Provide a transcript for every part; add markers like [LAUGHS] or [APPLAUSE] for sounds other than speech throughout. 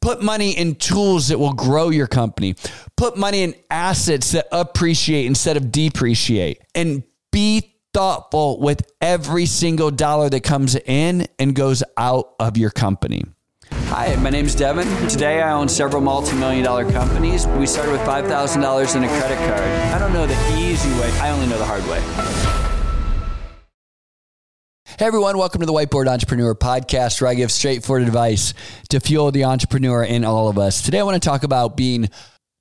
Put money in tools that will grow your company. Put money in assets that appreciate instead of depreciate. And be thoughtful with every single dollar that comes in and goes out of your company. Hi, my name is Devon. Today I own several multi million dollar companies. We started with $5,000 in a credit card. I don't know the easy way, I only know the hard way. Hey everyone, welcome to the Whiteboard Entrepreneur Podcast, where I give straightforward advice to fuel the entrepreneur in all of us. Today I want to talk about being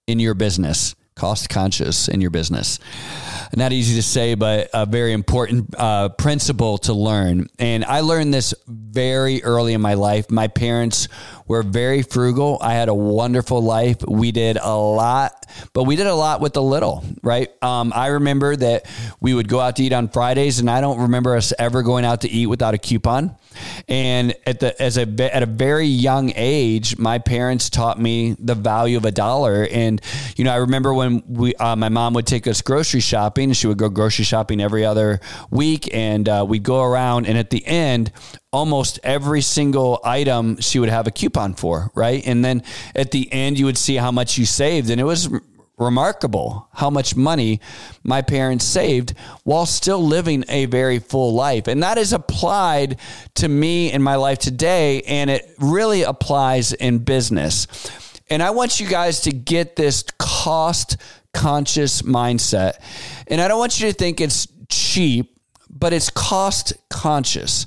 in your business, cost conscious in your business. Not easy to say, but a very important uh, principle to learn. And I learned this very early in my life. My parents were very frugal. I had a wonderful life. We did a lot, but we did a lot with a little, right? Um, I remember that we would go out to eat on Fridays, and I don't remember us ever going out to eat without a coupon. And at the as a at a very young age, my parents taught me the value of a dollar. And you know, I remember when we uh, my mom would take us grocery shopping. And she would go grocery shopping every other week, and uh, we'd go around. And at the end, almost every single item she would have a coupon for, right? And then at the end, you would see how much you saved, and it was remarkable how much money my parents saved while still living a very full life. And that is applied to me in my life today, and it really applies in business. And I want you guys to get this cost conscious mindset. And I don't want you to think it's cheap but it's cost conscious.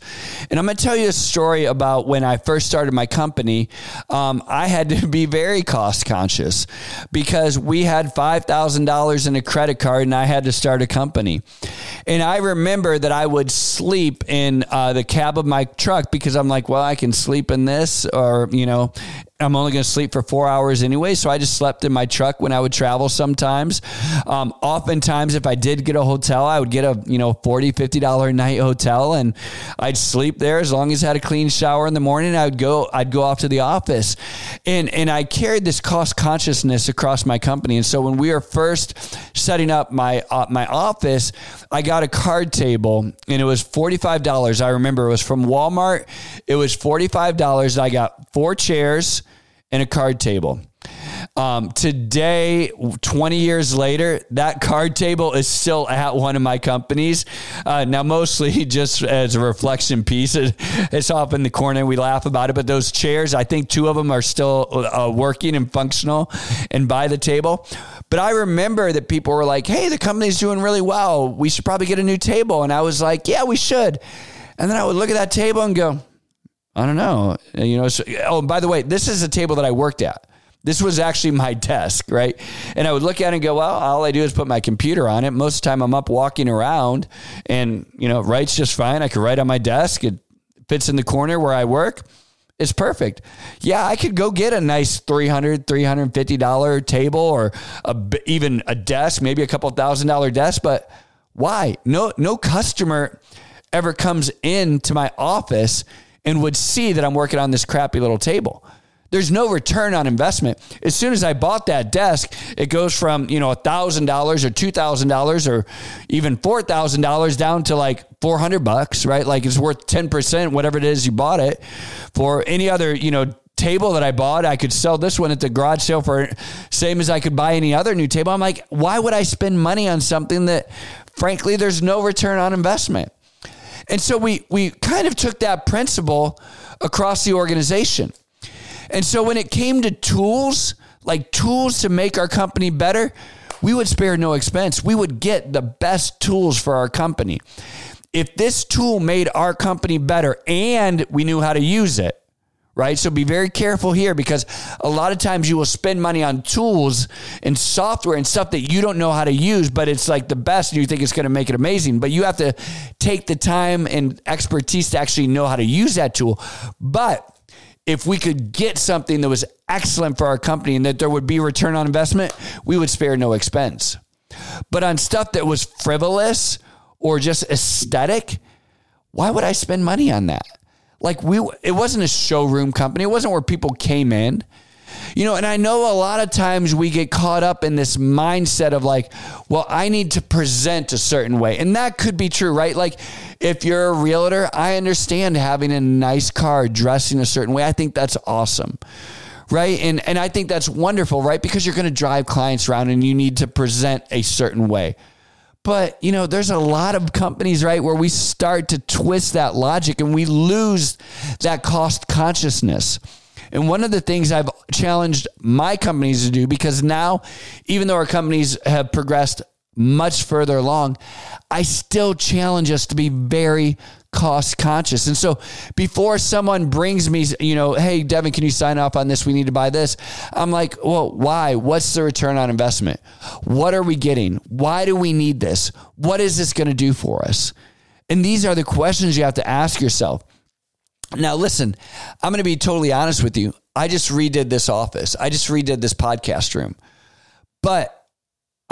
And I'm going to tell you a story about when I first started my company. Um, I had to be very cost conscious because we had $5,000 in a credit card and I had to start a company. And I remember that I would sleep in uh, the cab of my truck because I'm like, well, I can sleep in this or, you know, I'm only going to sleep for four hours anyway. So I just slept in my truck when I would travel sometimes. Um, oftentimes, if I did get a hotel, I would get a, you know, $40, $50 a night hotel and I'd sleep there as long as I had a clean shower in the morning. I would go, I'd go off to the office and, and I carried this cost consciousness across my company. And so when we were first setting up my, uh, my office, I got a card table and it was $45. I remember it was from Walmart. It was $45. I got four chairs and a card table. Um, today, 20 years later, that card table is still at one of my companies. Uh, now, mostly [LAUGHS] just as a reflection piece. It, it's off in the corner. We laugh about it. But those chairs, I think two of them are still uh, working and functional and by the table. But I remember that people were like, hey, the company's doing really well. We should probably get a new table. And I was like, yeah, we should. And then I would look at that table and go, I don't know. Uh, you know, so, oh, by the way, this is a table that I worked at. This was actually my [LAUGHS] desk, right? And I would look at it and go, well, all I do is put my computer on it. Most of the time I'm up walking around and, you know, writes just fine. I could write on my desk. It fits in the corner where I work. It's perfect. Yeah, I could go get a nice $300, $350 table or a, even a desk, maybe a couple thousand dollar desk, but why? No, no customer ever comes into my office and would see that I'm working on this crappy little table. There's no return on investment. As soon as I bought that desk, it goes from, you know, $1,000 or $2,000 or even $4,000 down to like 400 bucks, right? Like it's worth 10%, whatever it is you bought it for any other, you know, table that I bought, I could sell this one at the garage sale for same as I could buy any other new table. I'm like, why would I spend money on something that frankly there's no return on investment? And so we we kind of took that principle across the organization. And so when it came to tools, like tools to make our company better, we would spare no expense. We would get the best tools for our company. If this tool made our company better and we knew how to use it, right? So be very careful here because a lot of times you will spend money on tools and software and stuff that you don't know how to use, but it's like the best and you think it's going to make it amazing. But you have to take the time and expertise to actually know how to use that tool. But if we could get something that was excellent for our company and that there would be return on investment, we would spare no expense. But on stuff that was frivolous or just aesthetic, why would I spend money on that? Like we, it wasn't a showroom company. It wasn't where people came in. You know, and I know a lot of times we get caught up in this mindset of like, well, I need to present a certain way. And that could be true, right? Like if you're a realtor, I understand having a nice car, dressing a certain way. I think that's awesome right? And and I think that's wonderful, right? Because you're going to drive clients around and you need to present a certain way. But, you know, there's a lot of companies, right, where we start to twist that logic and we lose that cost consciousness. And one of the things I've challenged my companies to do, because now, even though our companies have progressed much further along, I still challenge us to be very cost conscious. And so before someone brings me, you know, hey, Devon, can you sign off on this? We need to buy this. I'm like, well, why? What's the return on investment? What are we getting? Why do we need this? What is this going to do for us? And these are the questions you have to ask yourself. Now, listen, I'm going to be totally honest with you. I just redid this office, I just redid this podcast room. But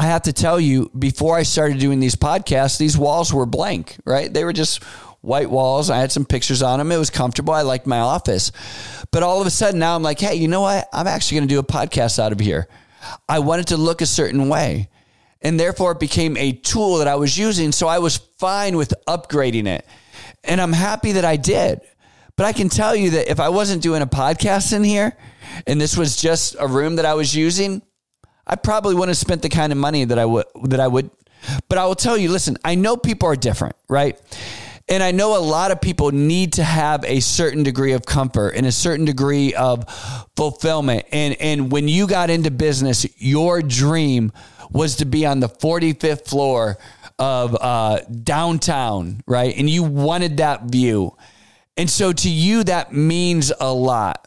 I have to tell you, before I started doing these podcasts, these walls were blank, right? They were just white walls. I had some pictures on them. It was comfortable. I liked my office. But all of a sudden now I'm like, hey, you know what? I'm actually going to do a podcast out of here. I wanted to look a certain way. And therefore, it became a tool that I was using. So I was fine with upgrading it. And I'm happy that I did. But I can tell you that if I wasn't doing a podcast in here and this was just a room that I was using, I probably wouldn't have spent the kind of money that I would that I would. But I will tell you, listen, I know people are different, right? And I know a lot of people need to have a certain degree of comfort and a certain degree of fulfillment. And, and when you got into business, your dream was to be on the 45th floor of uh, downtown, right? And you wanted that view. And so to you, that means a lot.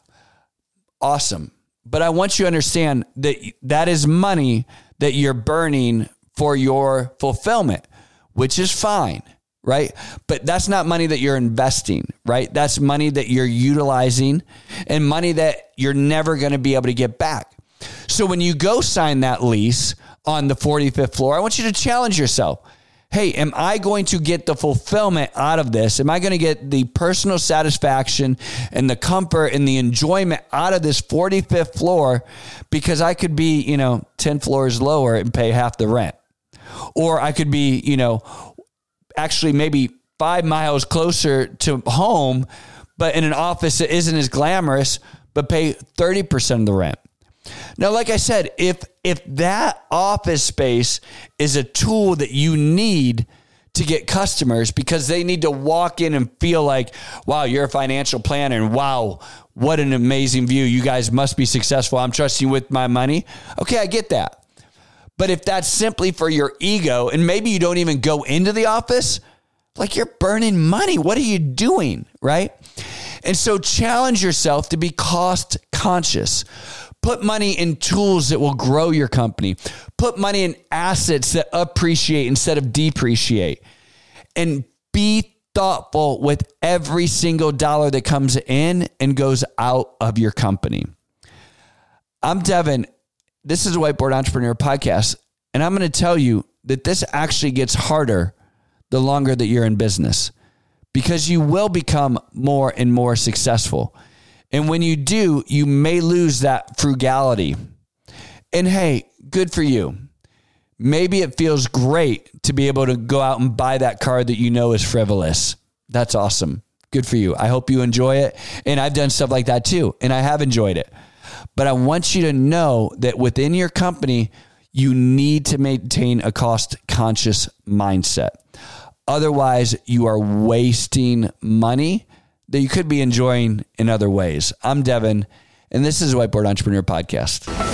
Awesome. But I want you to understand that that is money that you're burning for your fulfillment, which is fine right? But that's not money that you're investing, right? That's money that you're utilizing and money that you're never going to be able to get back. So when you go sign that lease on the 45th floor, I want you to challenge yourself. Hey, am I going to get the fulfillment out of this? Am I going to get the personal satisfaction and the comfort and the enjoyment out of this 45th floor because I could be, you know, 10 floors lower and pay half the rent? Or I could be, you know, actually maybe five miles closer to home, but in an office that isn't as glamorous, but pay 30% of the rent. Now, like I said, if if that office space is a tool that you need to get customers because they need to walk in and feel like, wow, you're a financial planner and wow, what an amazing view. You guys must be successful. I'm trusting with my money. Okay, I get that. But if that's simply for your ego and maybe you don't even go into the office, like you're burning money. What are you doing? Right. And so challenge yourself to be cost conscious. Put money in tools that will grow your company. Put money in assets that appreciate instead of depreciate. And be thoughtful with every single dollar that comes in and goes out of your company. I'm Devon, this is a Whiteboard Entrepreneur podcast, and I'm going to tell you that this actually gets harder the longer that you're in business because you will become more and more successful. And when you do, you may lose that frugality. And hey, good for you. Maybe it feels great to be able to go out and buy that car that you know is frivolous. That's awesome. Good for you. I hope you enjoy it. And I've done stuff like that too, and I have enjoyed it. But I want you to know that within your company, you need to maintain a cost conscious mindset. Otherwise, you are wasting money that you could be enjoying in other ways. I'm Devon, and this is Whiteboard Entrepreneur Podcast.